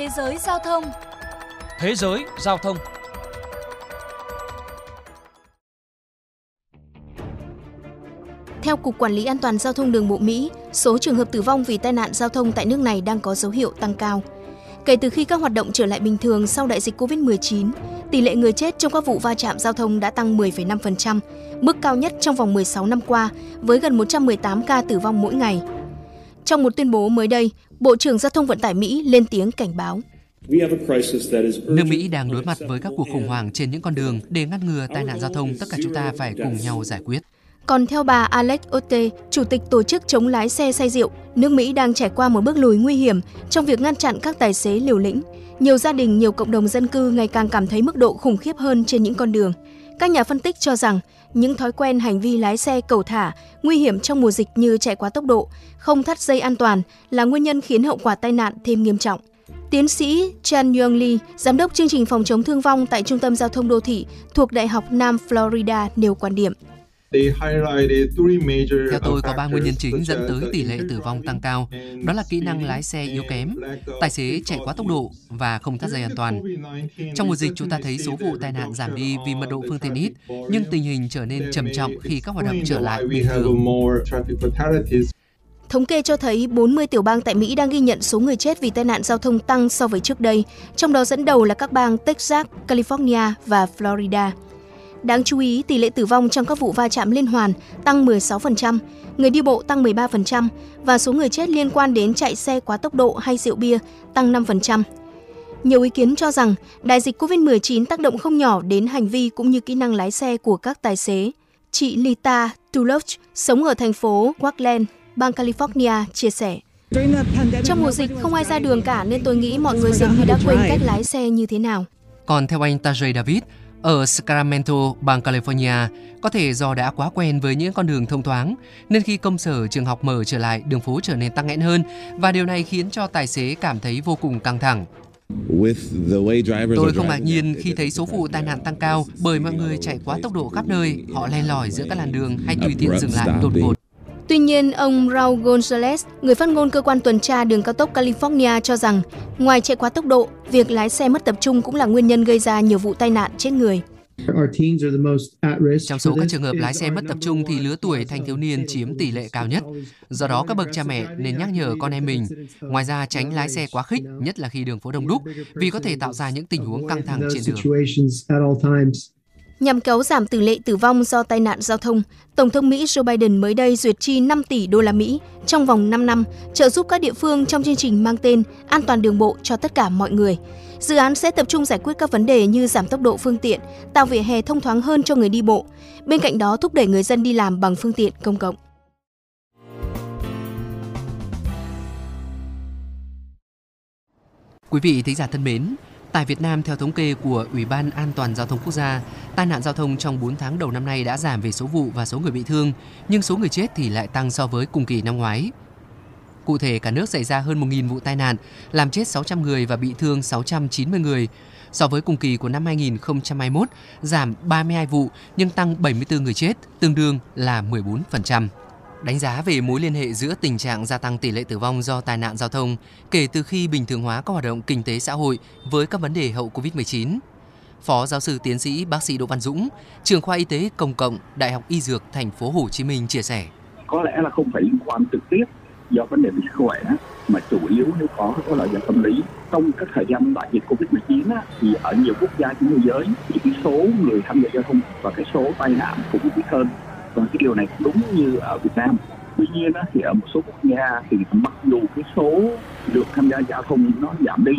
Thế giới giao thông Thế giới giao thông Theo Cục Quản lý An toàn Giao thông Đường bộ Mỹ, số trường hợp tử vong vì tai nạn giao thông tại nước này đang có dấu hiệu tăng cao. Kể từ khi các hoạt động trở lại bình thường sau đại dịch COVID-19, tỷ lệ người chết trong các vụ va chạm giao thông đã tăng 10,5%, mức cao nhất trong vòng 16 năm qua, với gần 118 ca tử vong mỗi ngày. Trong một tuyên bố mới đây, Bộ trưởng Giao thông Vận tải Mỹ lên tiếng cảnh báo. Nước Mỹ đang đối mặt với các cuộc khủng hoảng trên những con đường để ngăn ngừa tai nạn giao thông, tất cả chúng ta phải cùng nhau giải quyết. Còn theo bà Alex Otte, Chủ tịch Tổ chức chống lái xe say rượu, nước Mỹ đang trải qua một bước lùi nguy hiểm trong việc ngăn chặn các tài xế liều lĩnh. Nhiều gia đình, nhiều cộng đồng dân cư ngày càng cảm thấy mức độ khủng khiếp hơn trên những con đường. Các nhà phân tích cho rằng những thói quen hành vi lái xe cầu thả, nguy hiểm trong mùa dịch như chạy quá tốc độ, không thắt dây an toàn là nguyên nhân khiến hậu quả tai nạn thêm nghiêm trọng. Tiến sĩ Chan Young Lee, giám đốc chương trình phòng chống thương vong tại Trung tâm Giao thông Đô thị thuộc Đại học Nam Florida nêu quan điểm. Theo tôi có ba nguyên nhân chính dẫn tới tỷ lệ tử vong tăng cao. Đó là kỹ năng lái xe yếu kém, tài xế chạy quá tốc độ và không thắt dây an toàn. Trong mùa dịch chúng ta thấy số vụ tai nạn giảm đi vì mật độ phương tiện ít, nhưng tình hình trở nên trầm trọng khi các hoạt động trở lại bình thường. Thống kê cho thấy 40 tiểu bang tại Mỹ đang ghi nhận số người chết vì tai nạn giao thông tăng so với trước đây, trong đó dẫn đầu là các bang Texas, California và Florida. Đáng chú ý, tỷ lệ tử vong trong các vụ va chạm liên hoàn tăng 16%, người đi bộ tăng 13% và số người chết liên quan đến chạy xe quá tốc độ hay rượu bia tăng 5%. Nhiều ý kiến cho rằng đại dịch COVID-19 tác động không nhỏ đến hành vi cũng như kỹ năng lái xe của các tài xế. Chị Lita Tuloch sống ở thành phố Oakland, bang California, chia sẻ. Trong mùa dịch không ai ra đường cả nên tôi nghĩ mọi người dường như đã quên cách lái xe như thế nào. Còn theo anh Tajay David, ở Sacramento, bang California, có thể do đã quá quen với những con đường thông thoáng, nên khi công sở trường học mở trở lại, đường phố trở nên tắc nghẽn hơn và điều này khiến cho tài xế cảm thấy vô cùng căng thẳng. Tôi không ngạc nhiên khi thấy số vụ tai nạn tăng cao bởi mọi người chạy quá tốc độ khắp nơi, họ len lỏi giữa các làn đường hay tùy tiện dừng lại đột ngột. Tuy nhiên, ông Raul Gonzalez, người phát ngôn cơ quan tuần tra đường cao tốc California cho rằng, ngoài chạy quá tốc độ, việc lái xe mất tập trung cũng là nguyên nhân gây ra nhiều vụ tai nạn chết người. Trong số các trường hợp lái xe mất tập trung thì lứa tuổi thanh thiếu niên chiếm tỷ lệ cao nhất. Do đó các bậc cha mẹ nên nhắc nhở con em mình. Ngoài ra tránh lái xe quá khích, nhất là khi đường phố đông đúc, vì có thể tạo ra những tình huống căng thẳng trên đường. Nhằm kéo giảm tỷ lệ tử vong do tai nạn giao thông, Tổng thống Mỹ Joe Biden mới đây duyệt chi 5 tỷ đô la Mỹ trong vòng 5 năm trợ giúp các địa phương trong chương trình mang tên An toàn đường bộ cho tất cả mọi người. Dự án sẽ tập trung giải quyết các vấn đề như giảm tốc độ phương tiện, tạo vỉa hè thông thoáng hơn cho người đi bộ. Bên cạnh đó thúc đẩy người dân đi làm bằng phương tiện công cộng. Quý vị thính giả thân mến, Tại Việt Nam, theo thống kê của Ủy ban An toàn Giao thông Quốc gia, tai nạn giao thông trong 4 tháng đầu năm nay đã giảm về số vụ và số người bị thương, nhưng số người chết thì lại tăng so với cùng kỳ năm ngoái. Cụ thể, cả nước xảy ra hơn 1.000 vụ tai nạn, làm chết 600 người và bị thương 690 người. So với cùng kỳ của năm 2021, giảm 32 vụ nhưng tăng 74 người chết, tương đương là 14%. Đánh giá về mối liên hệ giữa tình trạng gia tăng tỷ lệ tử vong do tai nạn giao thông kể từ khi bình thường hóa các hoạt động kinh tế xã hội với các vấn đề hậu Covid-19. Phó giáo sư tiến sĩ bác sĩ Đỗ Văn Dũng, trường khoa y tế công cộng Đại học Y Dược thành phố Hồ Chí Minh chia sẻ. Có lẽ là không phải liên quan trực tiếp do vấn đề về sức khỏe mà chủ yếu nếu có có là do tâm lý trong các thời gian đại dịch covid 19 thì ở nhiều quốc gia trên thế giới thì cái số người tham gia giao thông và cái số tai nạn cũng ít hơn và cái điều này cũng đúng như ở Việt Nam. Tuy nhiên á, thì ở một số quốc gia thì mặc dù cái số được tham gia giao thông nó giảm đi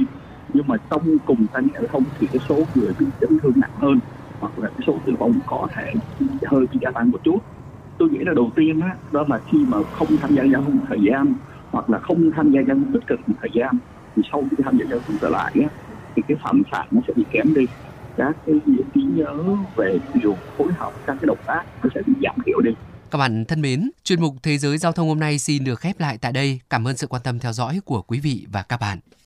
nhưng mà trong cùng tai nạn giao thông thì cái số người bị chấn thương nặng hơn hoặc là cái số tử vong có thể hơi bị gia tăng một chút. Tôi nghĩ là đầu tiên á, đó là khi mà không tham gia giao thông thời gian hoặc là không tham gia giao thông tích cực một thời gian thì sau khi tham gia giao thông trở lại á, thì cái phản xạ nó sẽ bị kém đi các cái trí nhớ về điều phối hợp các cái động tác nó sẽ bị giảm thiểu đi các bạn thân mến, chuyên mục Thế giới giao thông hôm nay xin được khép lại tại đây. Cảm ơn sự quan tâm theo dõi của quý vị và các bạn.